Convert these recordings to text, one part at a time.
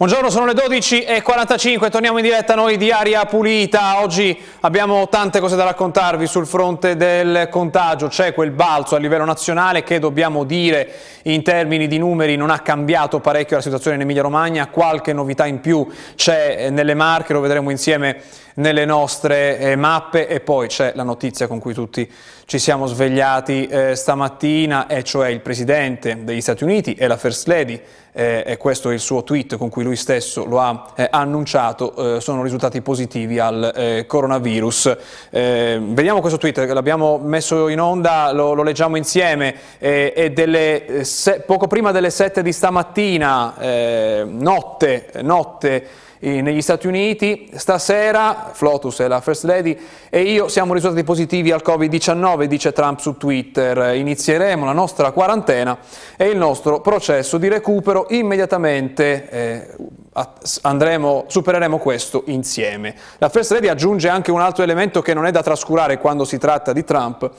Buongiorno, sono le 12.45, torniamo in diretta noi di Aria Pulita. Oggi abbiamo tante cose da raccontarvi sul fronte del contagio. C'è quel balzo a livello nazionale che dobbiamo dire in termini di numeri non ha cambiato parecchio la situazione in Emilia Romagna. Qualche novità in più c'è nelle Marche, lo vedremo insieme nelle nostre eh, mappe e poi c'è la notizia con cui tutti ci siamo svegliati eh, stamattina e cioè il Presidente degli Stati Uniti e la First Lady eh, e questo è il suo tweet con cui lui stesso lo ha eh, annunciato, eh, sono risultati positivi al eh, coronavirus. vediamo questo tweet, l'abbiamo messo in onda, lo, lo leggiamo insieme, è delle, se, poco prima delle 7 di stamattina, notte, notte negli Stati Uniti. Stasera Flotus e la First Lady e io siamo risultati positivi al Covid-19, dice Trump su Twitter. Inizieremo la nostra quarantena e il nostro processo di recupero immediatamente. Eh, andremo, supereremo questo insieme. La First Lady aggiunge anche un altro elemento che non è da trascurare quando si tratta di Trump,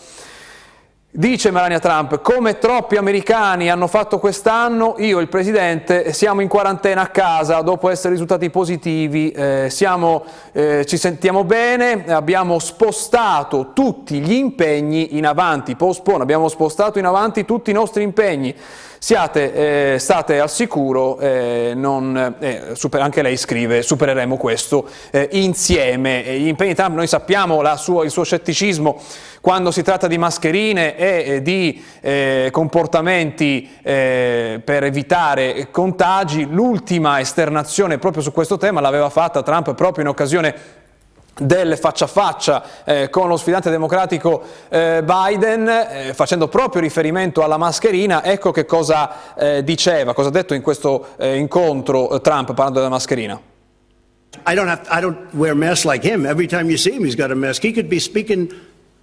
Dice Melania Trump, come troppi americani hanno fatto quest'anno, io e il Presidente siamo in quarantena a casa dopo essere risultati positivi, eh, siamo, eh, ci sentiamo bene, abbiamo spostato tutti gli impegni in avanti, postpone, abbiamo spostato in avanti tutti i nostri impegni. Siate, eh, state al sicuro, eh, non, eh, super, anche lei scrive, supereremo questo eh, insieme. Gli impegni Trump, noi sappiamo sua, il suo scetticismo quando si tratta di mascherine e di eh, comportamenti per evitare contagi. L'ultima esternazione proprio su questo tema l'aveva fatta Trump proprio in occasione del faccia a faccia eh, con lo sfidante democratico eh, Biden, eh, facendo proprio riferimento alla mascherina, ecco che cosa eh, diceva, cosa ha detto in questo eh, incontro eh, Trump parlando della mascherina. I don't, have, I don't wear masks like him. Every time you see him, he's got a mask. He could be speaking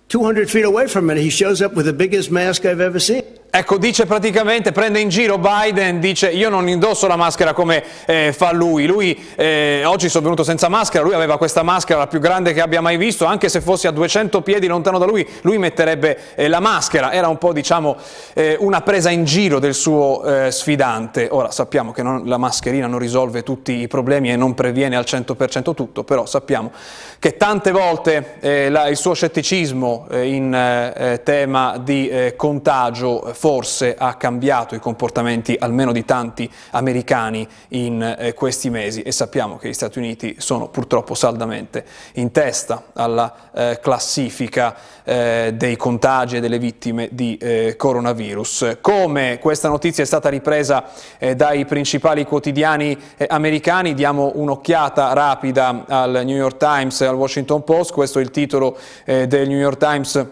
200 feet away from and he shows up with the biggest mask I've ever seen. Ecco, dice praticamente, prende in giro Biden, dice io non indosso la maschera come eh, fa lui, lui eh, oggi sono venuto senza maschera, lui aveva questa maschera la più grande che abbia mai visto, anche se fossi a 200 piedi lontano da lui, lui metterebbe eh, la maschera, era un po' diciamo eh, una presa in giro del suo eh, sfidante, ora sappiamo che non, la mascherina non risolve tutti i problemi e non previene al 100% tutto, però sappiamo che tante volte eh, la, il suo scetticismo in tema di contagio forse ha cambiato i comportamenti almeno di tanti americani in eh, questi mesi e sappiamo che gli Stati Uniti sono purtroppo saldamente in testa alla eh, classifica eh, dei contagi e delle vittime di eh, coronavirus. Come questa notizia è stata ripresa eh, dai principali quotidiani eh, americani, diamo un'occhiata rapida al New York Times al Washington Post, questo è il titolo del New York Times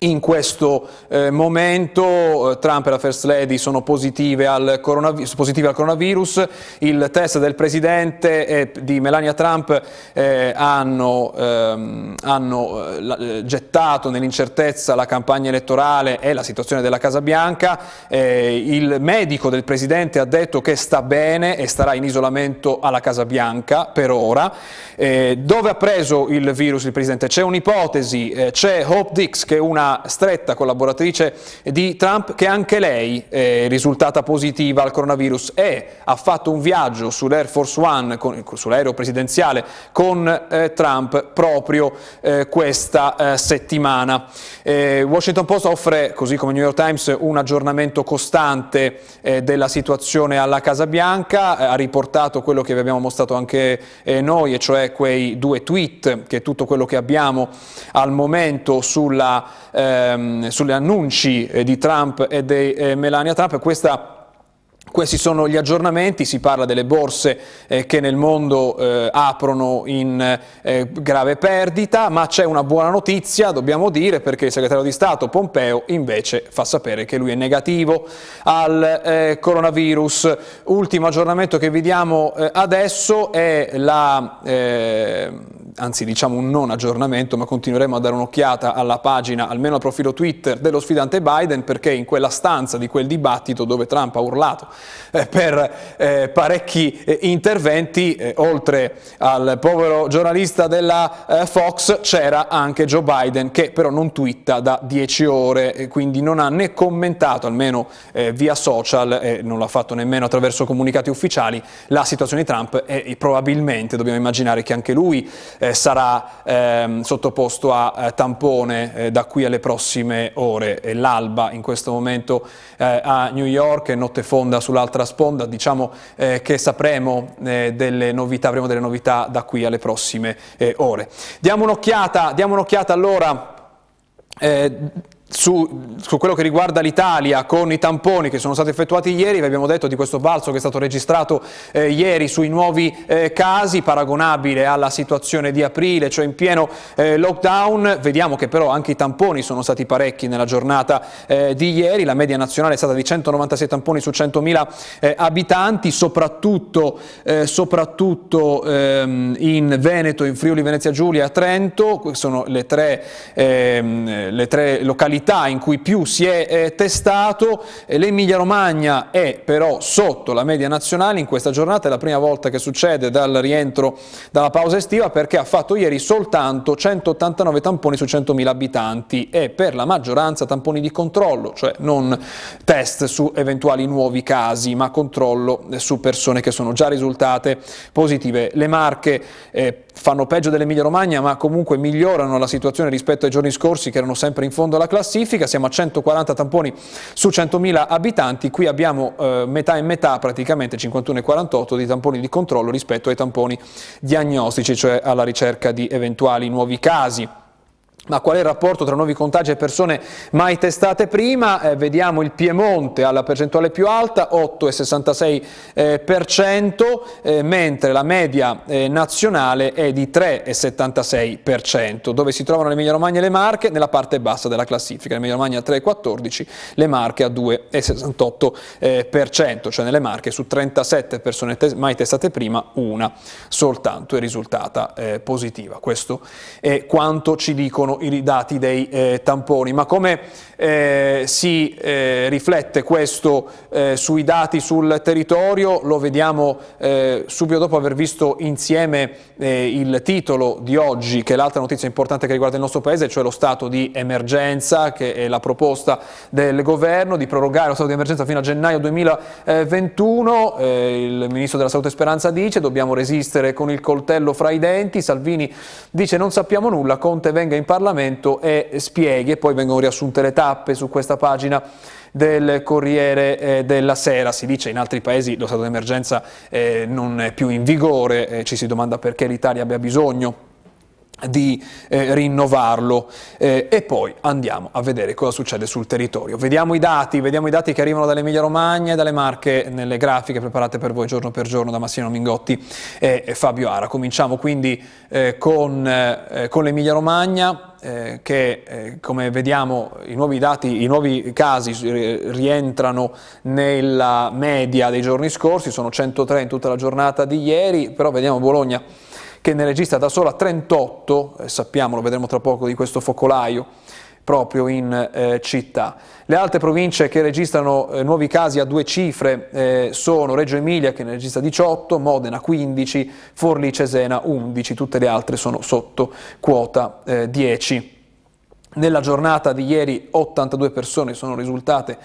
in questo eh, momento eh, Trump e la First Lady sono positive al, positive al coronavirus, il test del Presidente e di Melania Trump eh, hanno, ehm, hanno eh, gettato nell'incertezza la campagna elettorale e la situazione della Casa Bianca, eh, il medico del Presidente ha detto che sta bene e starà in isolamento alla Casa Bianca per ora. Eh, dove ha preso il virus il Presidente? C'è un'ipotesi, c'è Hope Dix che è una stretta collaboratrice di Trump che anche lei è risultata positiva al coronavirus e ha fatto un viaggio sull'Air Force One, sull'aereo presidenziale con eh, Trump proprio eh, questa eh, settimana. Eh, Washington Post offre, così come New York Times, un aggiornamento costante eh, della situazione alla Casa Bianca, eh, ha riportato quello che vi abbiamo mostrato anche noi, e cioè quei due tweet, che è tutto quello che abbiamo al momento sulla ehm, annunci eh, di Trump e di eh, Melania Trump, questa questi sono gli aggiornamenti, si parla delle borse eh, che nel mondo eh, aprono in eh, grave perdita, ma c'è una buona notizia, dobbiamo dire, perché il segretario di Stato Pompeo invece fa sapere che lui è negativo al eh, coronavirus. Ultimo aggiornamento che vi diamo eh, adesso è la anzi diciamo un non aggiornamento, ma continueremo a dare un'occhiata alla pagina, almeno al profilo Twitter dello sfidante Biden, perché in quella stanza di quel dibattito dove Trump ha urlato eh, per eh, parecchi eh, interventi, eh, oltre al povero giornalista della eh, Fox, c'era anche Joe Biden che però non twitta da dieci ore, quindi non ha né commentato, almeno eh, via social, e non l'ha fatto nemmeno attraverso comunicati ufficiali, la situazione di Trump e probabilmente dobbiamo immaginare che anche lui eh, sarà ehm, sottoposto a eh, tampone eh, da qui alle prossime ore. L'alba in questo momento eh, a New York, notte fonda sull'altra sponda, diciamo eh, che sapremo eh, delle novità, avremo delle novità da qui alle prossime ore. Diamo un'occhiata, diamo un'occhiata allora su, su, quello che riguarda l'Italia con i tamponi che sono stati effettuati ieri, vi abbiamo detto di questo balzo che è stato registrato eh, ieri sui nuovi eh, casi, paragonabile alla situazione di aprile, cioè in pieno eh, lockdown, vediamo che però anche i tamponi sono stati parecchi nella giornata eh, di ieri, la media nazionale è stata di 196 tamponi su 100.000 eh, abitanti, soprattutto, eh, soprattutto ehm, in Veneto, in Friuli, Venezia Giulia, Trento, sono le tre, ehm, le tre località località in cui più si è eh, testato, l'Emilia Romagna è però sotto la media nazionale in questa giornata, è la prima volta che succede dal rientro dalla pausa estiva perché ha fatto ieri soltanto 189 tamponi su 100.000 abitanti. E per la maggioranza tamponi di controllo, cioè non test su eventuali nuovi casi, ma controllo su persone che sono già risultate positive. Le Marche eh, fanno peggio dell'Emilia Romagna, ma comunque migliorano la situazione rispetto ai giorni scorsi che erano sempre in fondo alla classifica, siamo a 140 tamponi su 100.000 abitanti, qui abbiamo eh, metà e metà, praticamente 51 e 48 di tamponi di controllo rispetto ai tamponi diagnostici, cioè alla ricerca di eventuali nuovi casi. Ma qual è il rapporto tra nuovi contagi e persone mai testate prima? Eh, vediamo il Piemonte alla percentuale più alta, 8,66%, eh, mentre la media eh, nazionale è di 3,76%. Dove si trovano l'Emilia Romagna e le Marche? Nella parte bassa della classifica, l'Emilia Romagna a 3,14%, le Marche a 2,68%, cioè nelle Marche su 37 persone tes mai testate prima, una soltanto è risultata eh, positiva. Questo è quanto ci dicono i dati dei eh, tamponi, ma come eh, si eh, riflette questo eh, sui dati sul territorio? Lo vediamo eh, subito dopo aver visto insieme eh, il titolo di oggi, che è l'altra notizia importante che riguarda il nostro Paese, cioè lo stato di emergenza, che è la proposta del governo di prorogare lo stato di emergenza fino a gennaio 2021. il Ministro della Salute Speranza dice dobbiamo resistere con il coltello fra i denti, Salvini dice non sappiamo nulla, Conte venga in Parlamento e spieghi e poi vengono riassunte le tappe su questa pagina del Corriere eh, della Sera. Si dice in altri paesi lo stato d'emergenza eh, non è più in vigore, eh, ci si domanda perché l'Italia abbia bisogno di rinnovarlo e poi andiamo a vedere cosa succede sul territorio. Vediamo i dati, vediamo i dati che arrivano dall'Emilia Romagna e dalle Marche nelle grafiche preparate per voi giorno per giorno da Massimo Mingotti e Fabio Ara. Cominciamo quindi con, con l'Emilia Romagna eh, che eh, come vediamo i nuovi dati, i nuovi casi rientrano nella media dei giorni scorsi, sono 103 in tutta la giornata di ieri, però vediamo Bologna che ne registra da sola 38, eh, sappiamo, lo vedremo tra poco, di questo focolaio proprio in eh, città. Le altre province che registrano eh, nuovi casi a due cifre eh, sono Reggio Emilia che ne registra 18, Modena 15, Forlì Cesena 11, tutte le altre sono sotto quota 10. Eh, Nella giornata di ieri 82 persone sono risultate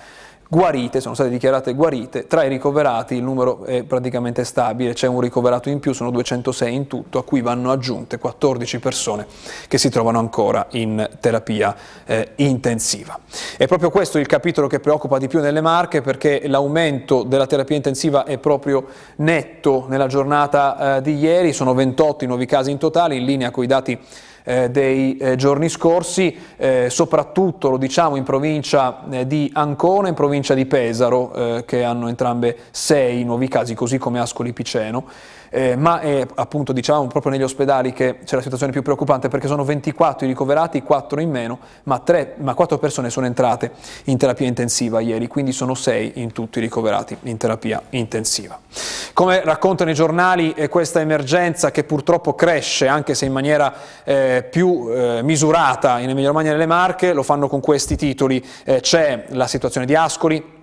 guarite, sono state dichiarate guarite, tra i ricoverati il numero è praticamente stabile, c'è un ricoverato in più, sono 206 in tutto, a cui vanno aggiunte 14 persone che si trovano ancora in terapia eh, intensiva. È proprio questo il capitolo che preoccupa di più nelle Marche perché l'aumento della terapia intensiva è proprio netto nella giornata eh, di ieri, sono 28 i nuovi casi in totale, in linea con i dati eh, dei eh, giorni scorsi, eh, soprattutto lo diciamo in provincia eh, di Ancona e in provincia di Pesaro, eh, che hanno entrambe sei nuovi casi, così come Ascoli Piceno eh, ma è appunto diciamo proprio negli ospedali che c'è la situazione più preoccupante perché sono 24 i ricoverati, 4 in meno, ma, 3, ma 4 persone sono entrate in terapia intensiva ieri, quindi sono 6 in tutti i ricoverati in terapia intensiva. Come raccontano i giornali, è questa emergenza che purtroppo cresce, anche se in maniera eh, più eh, misurata in Emilia Romagna e nelle Marche, lo fanno con questi titoli. Eh, c'è la situazione di Ascoli,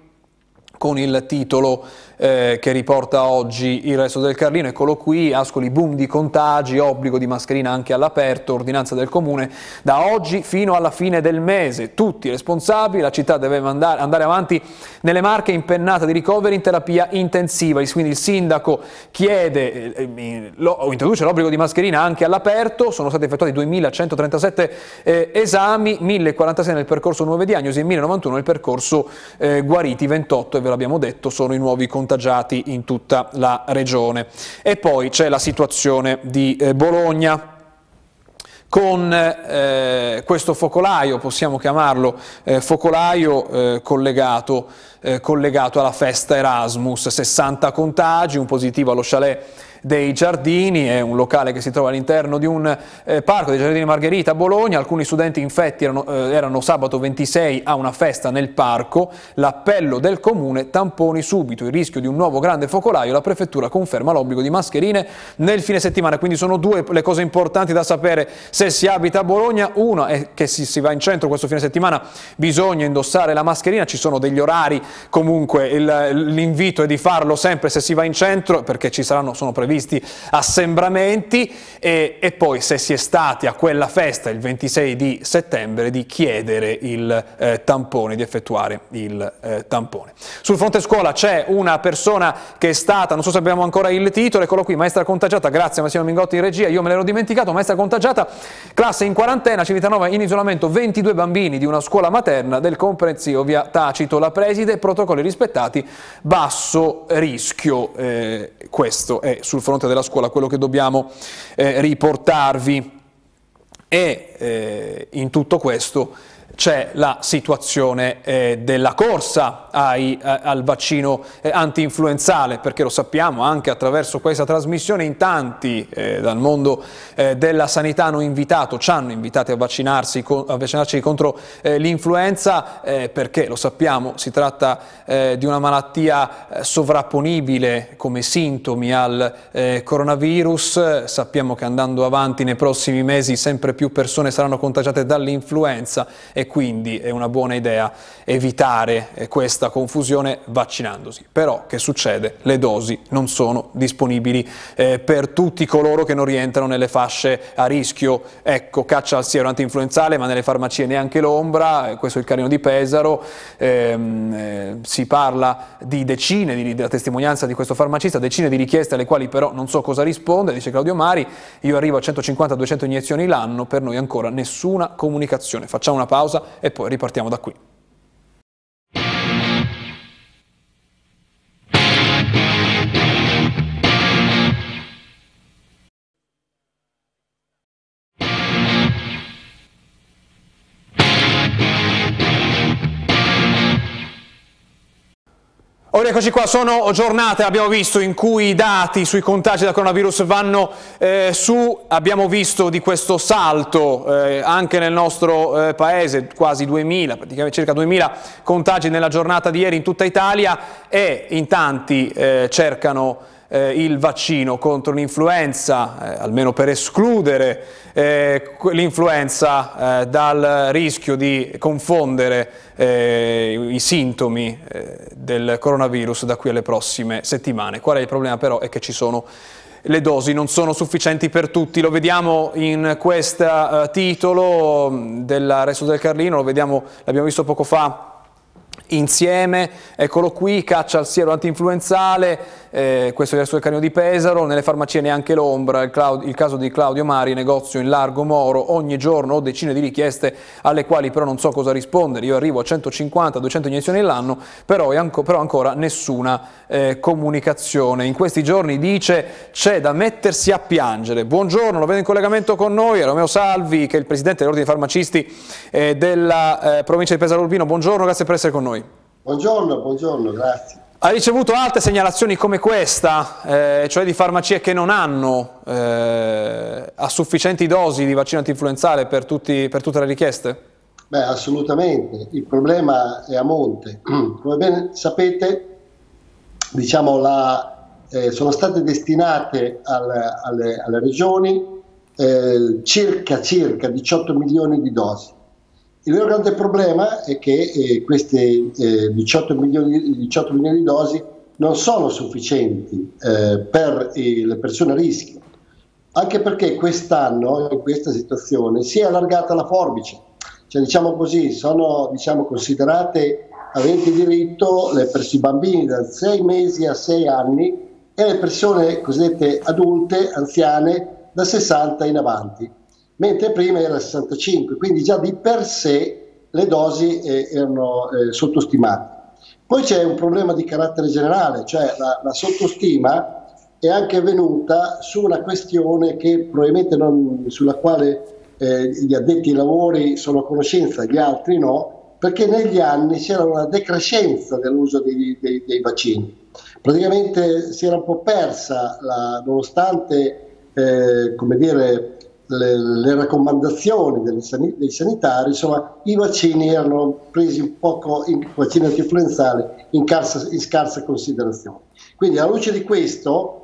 con il titolo eh, che riporta oggi il resto del Carlino. Eccolo qui, Ascoli, boom di contagi, obbligo di mascherina anche all'aperto, ordinanza del Comune. Da oggi fino alla fine del mese, tutti responsabili, la città deve andare, andare avanti nelle marche impennata di ricoveri in terapia intensiva. Quindi il sindaco chiede, eh, eh lo, introduce l'obbligo di mascherina anche all'aperto, sono stati effettuati 2.137 eh, esami, 1.046 nel percorso nuove diagnosi e 1.091 nel percorso eh, guariti, 28 e ve l'abbiamo detto sono i nuovi contagi contagiati in tutta la regione. E poi c'è la situazione di eh, Bologna con eh, questo focolaio, possiamo chiamarlo eh, focolaio eh, collegato, eh, collegato, alla festa Erasmus, 60 contagi, un positivo allo chalet dei Giardini, è un locale che si trova all'interno di un eh, parco dei Giardini Margherita a Bologna, alcuni studenti infetti erano, eh, erano sabato 26 a una festa nel parco, l'appello del comune tamponi subito, il rischio di un nuovo grande focolaio, la prefettura conferma l'obbligo di mascherine nel fine settimana, quindi sono due le cose importanti da sapere se si abita a Bologna, una è che si, si va in centro questo fine settimana, bisogna indossare la mascherina, ci sono degli orari, comunque l'invito è di farlo sempre se si va in centro perché ci saranno, sono previsti previsti assembramenti e, e, poi se si è stati a quella festa il 26 di settembre di chiedere il eh, tampone, di effettuare il eh, tampone. Sul fronte scuola c'è una persona che è stata, non so se abbiamo ancora il titolo, eccolo qui, maestra contagiata, grazie Massimo Mingotti in regia, io me l'ero dimenticato, maestra contagiata, classe in quarantena, Civitanova in isolamento, 22 bambini di una scuola materna del comprensivo via Tacito, la preside, protocolli rispettati, basso rischio, eh, questo è sul fronte della scuola quello che dobbiamo eh, riportarvi. E eh, in tutto questo c'è la situazione eh, della corsa ai, eh, al vaccino eh, anti-influenzale, perché lo sappiamo anche attraverso questa trasmissione in tanti eh, dal mondo eh, della sanità hanno invitato, ci hanno invitati a vaccinarsi, a vaccinarci contro eh, l'influenza, perché lo sappiamo si tratta di una malattia sovrapponibile come sintomi al coronavirus, sappiamo che andando avanti nei prossimi mesi sempre più persone saranno contagiate dall'influenza e quindi è una buona idea evitare eh, questa confusione vaccinandosi. Però che succede? Le dosi non sono disponibili eh, per tutti coloro che non rientrano nelle fasce a rischio. Ecco, caccia al siero antinfluenzale, ma nelle farmacie neanche l'ombra, eh, questo è il carino di Pesaro, ehm, eh, si parla di decine, di, della testimonianza di questo farmacista, decine di richieste alle quali però non so cosa risponde, dice Claudio Mari, io arrivo a 150-200 iniezioni l'anno, per noi ancora nessuna comunicazione. Facciamo una pausa pausa e poi ripartiamo da qui. Ora eccoci qua, sono giornate, abbiamo visto, in cui i dati sui contagi da coronavirus vanno eh, su, abbiamo visto di questo salto eh, anche nel nostro eh, paese, quasi 2000, praticamente circa 2000 contagi nella giornata di ieri in tutta Italia e in tanti eh, cercano eh, il vaccino contro l'influenza, eh, almeno per escludere eh, l'influenza eh, dal rischio di confondere eh, i sintomi eh, del coronavirus da qui alle prossime settimane. Qual è il problema però? È che ci sono le dosi non sono sufficienti per tutti, lo vediamo in questo titolo mm, del Resto del Carlino, lo vediamo, l'abbiamo visto poco fa insieme, eccolo qui, caccia al siero antinfluenzale, eh, questo è il canio di Pesaro, nelle farmacie neanche l'ombra, il, il, caso di Claudio Mari, negozio in Largo Moro, ogni giorno ho decine di richieste alle quali però non so cosa rispondere, io arrivo a 150-200 iniezioni all'anno, però, però, ancora nessuna eh, comunicazione. In questi giorni dice c'è da mettersi a piangere. Buongiorno, lo vedo in collegamento con noi, Romeo Salvi, che è il presidente dell'Ordine Farmacisti eh, della eh, provincia di Pesaro Urbino, buongiorno, grazie per essere con noi. Buongiorno, buongiorno, grazie. Ha ricevuto altre segnalazioni come questa, eh, cioè di farmacie che non hanno eh, a sufficienti dosi di vaccino antinfluenzale per, tutti, per tutte le richieste? Beh, assolutamente. Il problema è a monte. Come ben sapete, diciamo, la, eh, sono state destinate al, alle, alle, regioni eh, circa, circa 18 milioni di dosi. Il vero grande problema è che eh, queste eh, 18, milioni, 18, milioni, di dosi non sono sufficienti eh, per le persone a rischio, anche perché quest'anno, in questa situazione, si è allargata la forbice. Cioè, diciamo così, sono diciamo, considerate aventi diritto le i bambini da 6 mesi a 6 anni e le persone cosiddette adulte, anziane, da 60 in avanti mentre prima era 65, quindi già di per sé le dosi eh, erano eh, sottostimate. Poi c'è un problema di carattere generale, cioè la, la sottostima è anche venuta su una questione che probabilmente non, sulla quale eh, gli addetti ai lavori sono a conoscenza, gli altri no, perché negli anni c'era una decrescenza dell'uso dei, dei, dei vaccini. Praticamente si era un po' persa, la, nonostante eh, come dire, le, le raccomandazioni dei, dei sanitari, insomma i vaccini erano presi un poco, i vaccini antinfluenzali, in, in scarsa considerazione. Quindi alla luce di questo,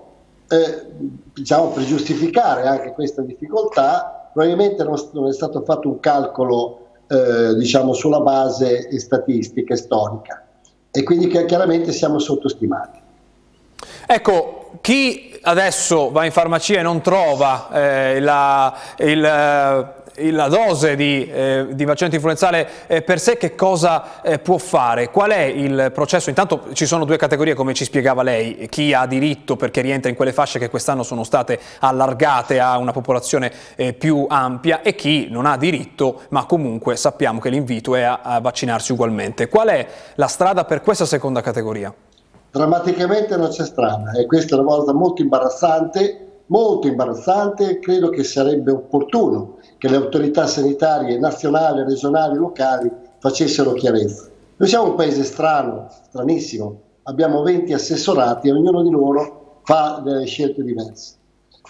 eh, diciamo per giustificare anche questa difficoltà, probabilmente non, non è stato fatto un calcolo eh, diciamo sulla base statistica e storica e quindi chiaramente siamo sottostimati. Ecco, chi adesso va in farmacia e non trova eh, la, il, eh, la, dose di, eh, di vaccino influenzale eh, per sé, che cosa eh, può fare? Qual è il processo? Intanto ci sono due categorie, come ci spiegava lei, chi ha diritto perché rientra in quelle fasce che quest'anno sono state allargate a una popolazione eh, più ampia e chi non ha diritto, ma comunque sappiamo che l'invito è a, a vaccinarsi ugualmente. Qual è la strada per questa seconda categoria? Drammaticamente non c'è strada e questa è una cosa molto imbarazzante, molto imbarazzante, credo che sarebbe opportuno che le autorità sanitarie nazionali, regionali, locali facessero chiarezza. Noi siamo un paese strano, stranissimo, abbiamo 20 assessorati e ognuno di loro fa delle scelte diverse.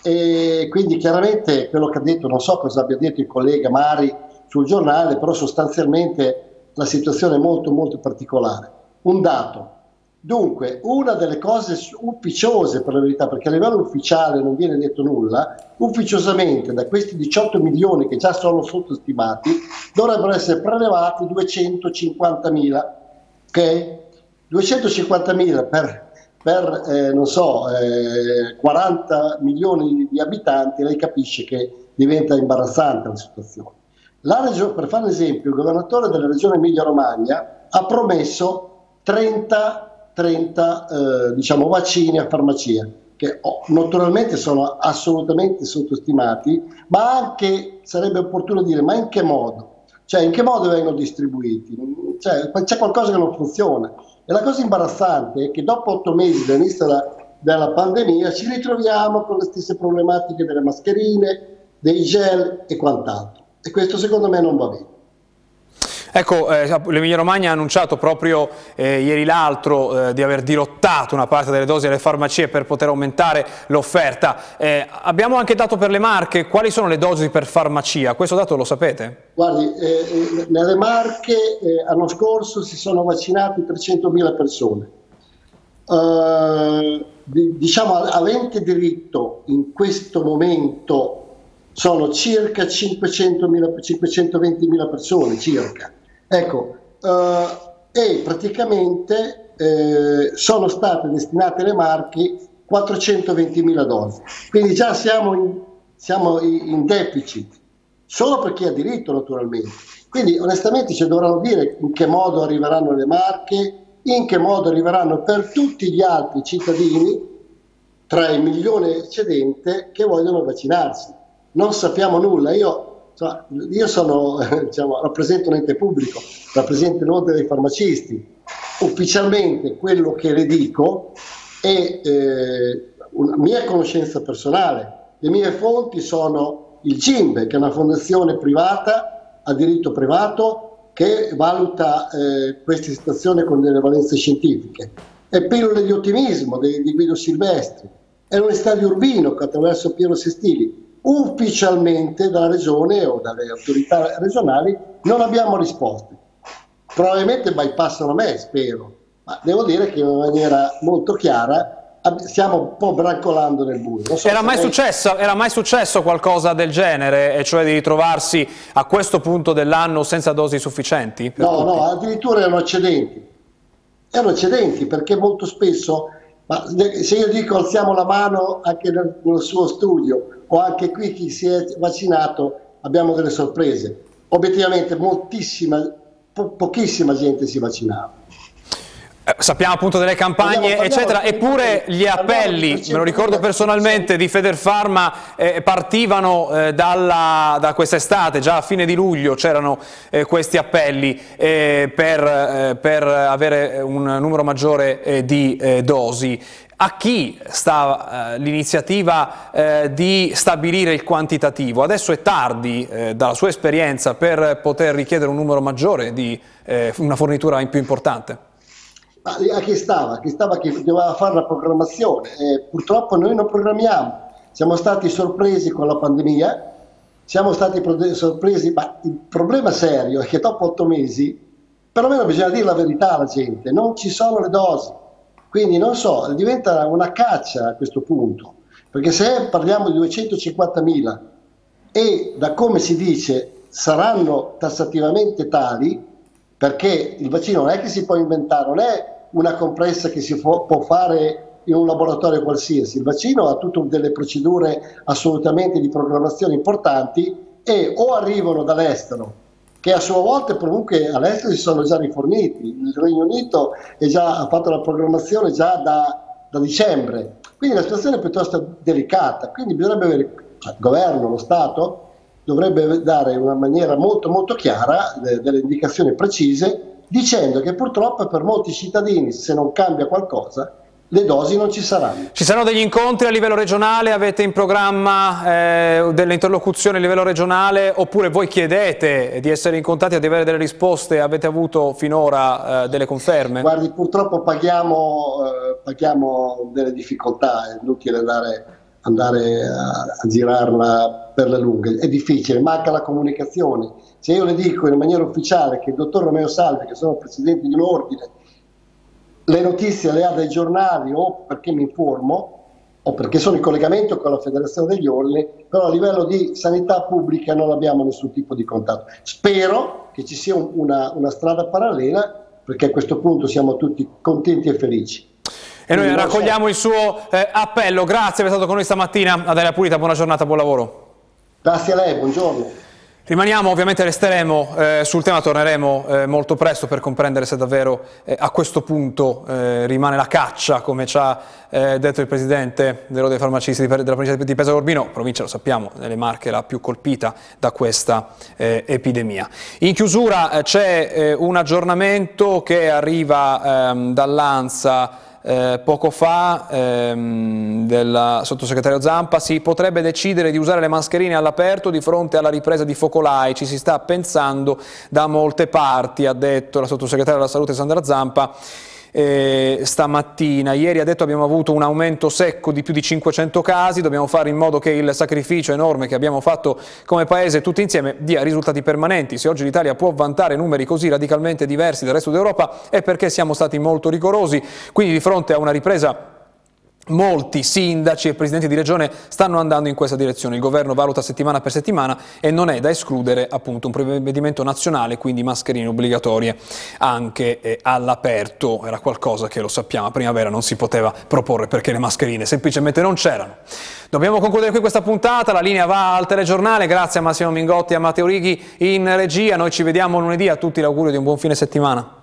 E quindi chiaramente quello che ha detto, non so cosa abbia detto il collega Mari sul giornale, però sostanzialmente la situazione è molto molto particolare. Un dato, Dunque, una delle cose ufficiose per la verità, perché a livello ufficiale non viene detto nulla, ufficiosamente da questi 18 milioni che già sono sottostimati dovrebbero essere prelevati 250.000, ok? 250.000 per, per eh, non so, eh, 40 milioni di abitanti, lei capisce che diventa imbarazzante la situazione. La regione, per fare un esempio, il governatore della regione Emilia-Romagna ha promesso 30 30 eh, diciamo, vaccini a farmacia, che oh, naturalmente sono assolutamente sottostimati, ma anche sarebbe opportuno dire ma in che modo? Cioè in che modo vengono distribuiti? Cioè, c'è qualcosa che non funziona. E la cosa imbarazzante è che dopo otto mesi dall'inizio della, della pandemia ci ritroviamo con le stesse problematiche delle mascherine, dei gel e quant'altro. E questo secondo me non va bene. Ecco, eh, l'Emilia Romagna ha annunciato proprio eh, ieri l'altro eh, di aver dirottato una parte delle dosi alle farmacie per poter aumentare l'offerta. Eh, abbiamo anche dato per le marche, quali sono le dosi per farmacia? Questo dato lo sapete? Guardi, eh, eh, nelle marche l'anno scorso si sono vaccinati 300.000 persone. diciamo, avente diritto in questo momento sono circa 500.000, 520.000 persone, circa. Ecco, eh, e praticamente eh, sono state destinate alle marche 420.000 dosi, quindi già siamo in, siamo in deficit, solo per chi ha diritto naturalmente. Quindi onestamente ci dovranno dire in che modo arriveranno le marche, in che modo arriveranno per tutti gli altri cittadini tra il milione eccedente che vogliono vaccinarsi. Non sappiamo nulla. Io, insomma, io sono, diciamo, rappresento un ente pubblico, rappresento l'ordine dei farmacisti. Ufficialmente quello che le dico è eh, una mia conoscenza personale. Le mie fonti sono il CIMBE, che è una fondazione privata a diritto privato che valuta eh, queste situazioni con delle valenze scientifiche. E pillole di ottimismo di, di Guido Silvestri, è l'Università di Urbino che attraverso Piero Sestili ufficialmente dalla regione o dalle autorità regionali non abbiamo risposte. Probabilmente bypassano me, spero, ma devo dire che in maniera molto chiara stiamo un po' brancolando nel buio. So era, mai lei... successo, era, mai successo, qualcosa del genere, e cioè di ritrovarsi a questo punto dell'anno senza dosi sufficienti? No, tutti? no, addirittura erano eccedenti. Erano eccedenti perché molto spesso ma se io dico alziamo la mano anche nel, nel suo studio o anche qui chi si è vaccinato, abbiamo delle sorprese. Obiettivamente moltissima, po- pochissima gente si vaccinava. Eh, sappiamo appunto delle campagne, parliamo, parliamo, eccetera, eppure gli appelli, me lo ricordo personalmente, di Federfarma eh, partivano eh, dalla, da quest'estate, già a fine di luglio c'erano eh, questi appelli eh, per, per, avere un numero maggiore di dosi. A chi sta l'iniziativa di stabilire il quantitativo? Adesso è tardi, dalla sua esperienza, per poter richiedere un numero maggiore di una fornitura più importante? Ma a chi stava? A chi stava che doveva fare la programmazione? Eh, purtroppo noi non programmiamo, siamo stati sorpresi con la pandemia, siamo stati sorpresi, ma il problema serio è che dopo otto mesi, perlomeno bisogna dire la verità alla gente, non ci sono le dosi. Quindi non so, diventa una caccia a questo punto, perché se parliamo di 250.000 e da come si dice saranno tassativamente tali, perché il vaccino non è che si può inventare, non è una compressa che si può, fare in un laboratorio qualsiasi, il vaccino ha tutte delle procedure assolutamente di programmazione importanti e o arrivano dall'estero, che a sua volta comunque all'estero si sono già riforniti, il Regno Unito già, ha fatto la programmazione già da, da, dicembre, quindi la situazione è piuttosto delicata, quindi bisognerebbe avere, cioè, il governo, lo Stato, dovrebbe dare una maniera molto molto chiara de, delle indicazioni precise dicendo che purtroppo per molti cittadini se non cambia qualcosa le dosi non ci saranno. Ci saranno degli incontri a livello regionale? Avete in programma eh, delle interlocuzioni a livello regionale oppure voi chiedete di essere in contatto e di avere delle risposte? Avete avuto finora eh, delle conferme? Guardi, purtroppo paghiamo, eh, paghiamo delle difficoltà, è inutile andare andare a, a, girarla per la lunga. È difficile, manca la comunicazione. Se io le dico in maniera ufficiale che il dottor Romeo Salvi, che sono presidente di un ordine, le notizie le ha dai giornali o perché mi informo o perché sono in collegamento con la Federazione degli Ordini, però a livello di sanità pubblica non abbiamo nessun tipo di contatto. Spero che ci sia una, una strada parallela perché a questo punto siamo tutti contenti e felici. E noi raccogliamo il suo eh, appello. Grazie per essere stato con noi stamattina. Adela Pulita, buona giornata, buon lavoro. Grazie a lei, buongiorno. Rimaniamo, ovviamente resteremo eh, sul tema, torneremo eh, molto presto per comprendere se davvero eh, a questo punto eh, rimane la caccia, come ci ha eh, detto il Presidente dei farmacisti della provincia di Pesaro Urbino, provincia lo sappiamo, nelle Marche la più colpita da questa eh, epidemia. In chiusura c'è un aggiornamento che arriva ehm, dall'ANSA eh, poco fa ehm, del sottosegretario Zampa si potrebbe decidere di usare le mascherine all'aperto di fronte alla ripresa di focolai, ci si sta pensando da molte parti, ha detto la sottosegretaria della salute Sandra Zampa eh, stamattina. Ieri ha detto abbiamo avuto un aumento secco di più di 500 casi, dobbiamo fare in modo che il sacrificio enorme che abbiamo fatto come Paese tutti insieme dia risultati permanenti. Se oggi l'Italia può vantare numeri così radicalmente diversi dal resto d'Europa è perché siamo stati molto rigorosi, quindi di fronte a una ripresa Molti sindaci e presidenti di regione stanno andando in questa direzione. Il governo valuta settimana per settimana e non è da escludere appunto un provvedimento nazionale, quindi mascherine obbligatorie anche eh, all'aperto. Era qualcosa che lo sappiamo, a primavera non si poteva proporre perché le mascherine semplicemente non c'erano. Dobbiamo concludere qui questa puntata, la linea va al telegiornale, grazie a Massimo Mingotti e a Matteo Righi in regia, noi ci vediamo lunedì, a tutti l'augurio di un buon fine settimana.